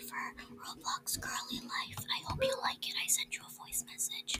for Roblox Girly Life. I hope you like it. I sent you a voice message.